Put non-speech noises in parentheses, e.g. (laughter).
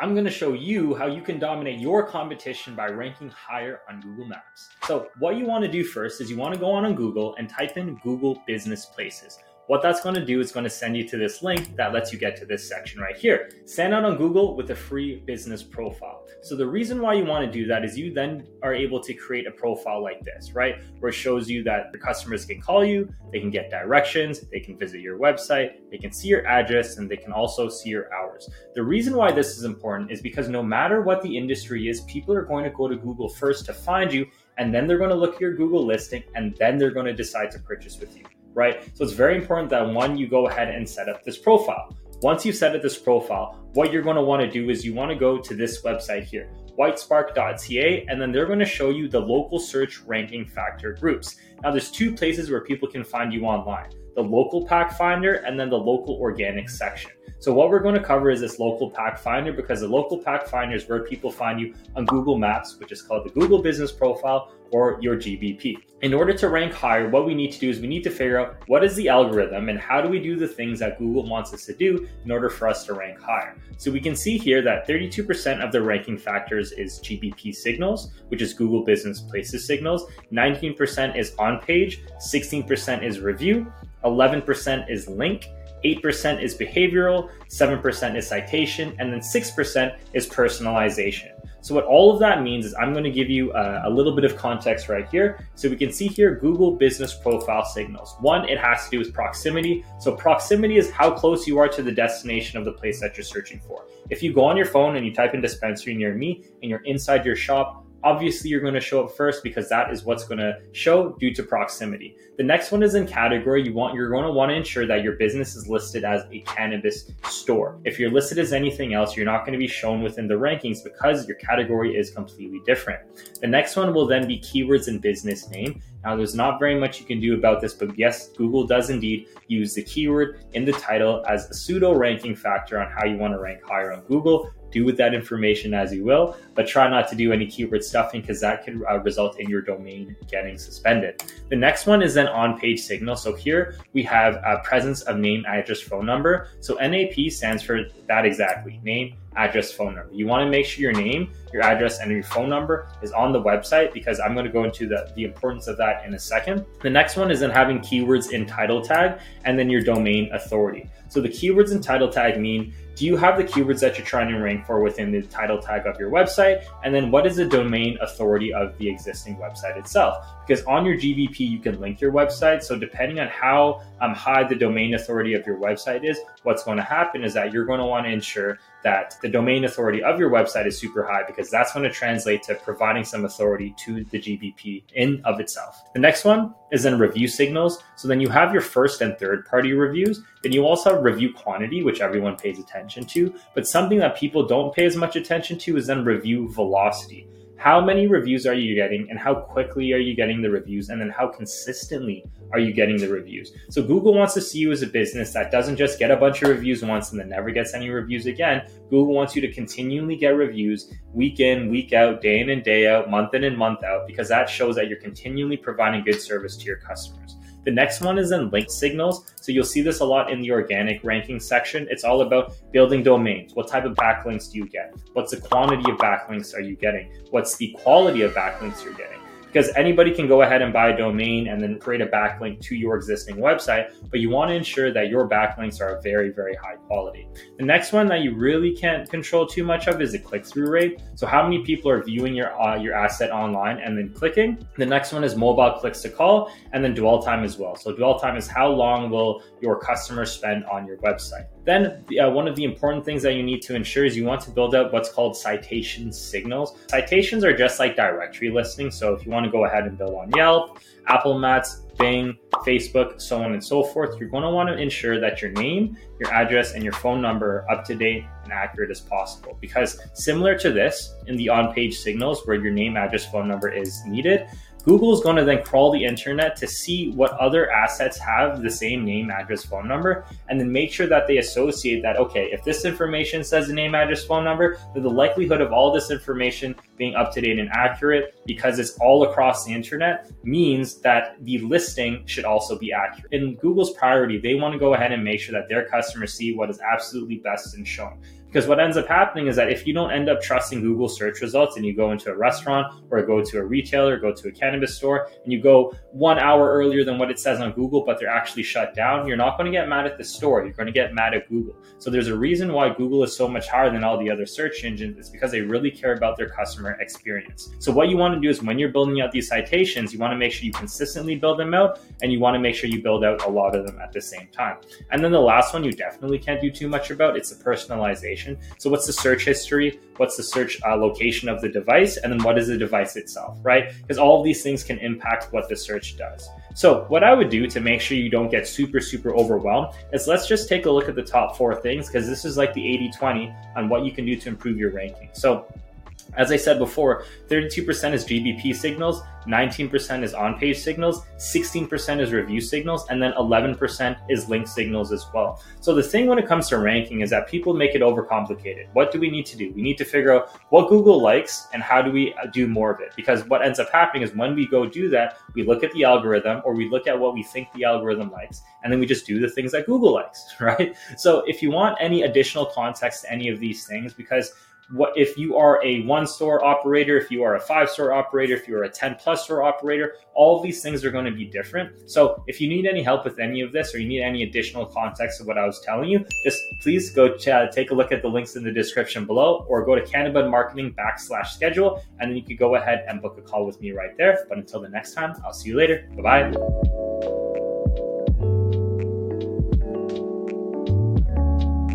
I'm going to show you how you can dominate your competition by ranking higher on Google Maps. So, what you want to do first is you want to go on, on Google and type in Google Business Places. What that's going to do is going to send you to this link that lets you get to this section right here. Stand out on Google with a free business profile. So the reason why you want to do that is you then are able to create a profile like this, right? Where it shows you that your customers can call you, they can get directions, they can visit your website, they can see your address, and they can also see your hours. The reason why this is important is because no matter what the industry is, people are going to go to Google first to find you, and then they're going to look at your Google listing, and then they're going to decide to purchase with you right? So it's very important that one, you go ahead and set up this profile. Once you've set up this profile, what you're going to want to do is you want to go to this website here, whitespark.ca, and then they're going to show you the local search ranking factor groups. Now, there's two places where people can find you online the local pack finder and then the local organic section. So what we're going to cover is this local pack finder because the local pack finder is where people find you on Google Maps, which is called the Google Business Profile or your GBP. In order to rank higher, what we need to do is we need to figure out what is the algorithm and how do we do the things that Google wants us to do in order for us to rank higher. So we can see here that 32% of the ranking factors is GBP signals, which is Google Business Places signals. 19% is on page, 16% is review, 11% is link, 8% is behavioral, 7% is citation, and then 6% is personalization. So what all of that means is I'm going to give you a, a, little bit of context right here. So we can see here Google business profile signals. One, it has to do with proximity. So proximity is how close you are to the destination of the place that you're searching for. If you go on your phone and you type in dispensary near me and you're inside your shop, obviously you're going to show up first because that is what's going to show due to proximity. The next one is in category. You want you're going to want to ensure that your business is listed as a cannabis store. If you're listed as anything else, you're not going to be shown within the rankings because your category is completely different. The next one will then be keywords and business name. Now, there's not very much you can do about this, but yes, Google does indeed use the keyword in the title as a pseudo ranking factor on how you want to rank higher on Google do with that information as you will, but try not to do any keyword stuffing because that could uh, result in your domain getting suspended. The next one is then on page signal. So here we have a presence of name, address, phone number. So NAP stands for that exactly name, address, phone number. You want to make sure your name, your address, and your phone number is on the website because I'm going to go into the, the importance of that in a second. The next one is then having keywords in title tag and then your domain authority. So the keywords in title tag mean do you have the keywords that you're trying to rank for within the title tag of your website? And then what is the domain authority of the existing website itself? Because on your GBP, you can link your website. So depending on how um, high the domain authority of your website is, what's going to happen is that you're going to want to ensure that the domain authority of your website is super high because that's going to translate to providing some authority to the GBP in of itself. The next one is then review signals. So then you have your first and third party reviews. Then you also have review quantity, which everyone pays attention to. But something that people don't pay as much attention to is then review velocity how many reviews are you getting and how quickly are you getting the reviews and then how consistently are you getting the reviews? So google wants to see you as a business that doesn't just get a bunch of reviews once and then never gets any reviews again. Google wants you to continually get reviews week in week out day in and day out month in and month out because that shows that you're continually providing good service to your customers the next one is in link signals. So you'll see this a lot in the organic ranking section. It's all about building domains. What type of backlinks do you get? What's the quantity of backlinks are you getting? What's the quality of backlinks you're getting? Because anybody can go ahead and buy a domain and then create a backlink to your existing website, but you want to ensure that your backlinks are very, very high quality. The next one that you really can't control too much of is the click-through rate. So how many people are viewing your uh, your asset online and then clicking? The next one is mobile clicks to call and then dwell time as well. So dwell time is how long will your customers spend on your website. Then, uh, one of the important things that you need to ensure is you want to build out what's called citation signals. Citations are just like directory listings. So, if you want to go ahead and build on Yelp, Apple Maps, Bing, Facebook, so on and so forth, you're going to want to ensure that your name, your address, and your phone number are up to date and accurate as possible. Because, similar to this in the on page signals where your name, address, phone number is needed, Google is going to then crawl the internet to see what other assets have the same name, address, phone number, and then make sure that they associate that, okay, if this information says the name, address, phone number, then the likelihood of all this information being up to date and accurate because it's all across the internet means that the listing should also be accurate. In Google's priority, they want to go ahead and make sure that their customers see what is absolutely best and shown Because what ends up happening is that if you don't end up trusting Google search results and you go into a restaurant or go to a retailer, go to a cannabis store, and you go one hour earlier than what it says on Google, but they're actually shut down, you're not going to get mad at the store. You're going to get mad at Google. So there's a reason why Google is so much higher than all the other search engines. It's because they really care about their customer experience. So what you want to do is when you're building out these citations, you want to make sure you consistently build them out and you want to make sure you build out a lot of them at the same time. And then the last one you definitely can't do too much about, it's the personalization. So what's the search history? What's the search uh, location of the device? And then what is the device itself, right? Because all of these things can impact what the search does. So what I would do to make sure you don't get super, super overwhelmed is let's just take a look at the top four things because this is like the 80-20 on what you can do to improve your ranking. So as I said before, 32% is GBP signals, 19% is on page signals, 16% is review signals, and then 11% is link signals as well. So, the thing when it comes to ranking is that people make it overcomplicated. What do we need to do? We need to figure out what Google likes and how do we uh, do more of it. Because what ends up happening is when we go do that, we look at the algorithm or we look at what we think the algorithm likes, and then we just do the things that Google likes, (laughs) right? So, if you want any additional context to any of these things, because what if you are a one store operator, if you are a five store operator, if you are a 10 plus store operator, all these things are going to be different. So if you need any help with any of this or you need any additional context of what I was telling you, just please go ch- uh, take a look at the links in the description below or go to Cannabud Marketing backslash schedule and then you could go ahead and book a call with me right there. But until the next time, I'll see you later. Bye bye.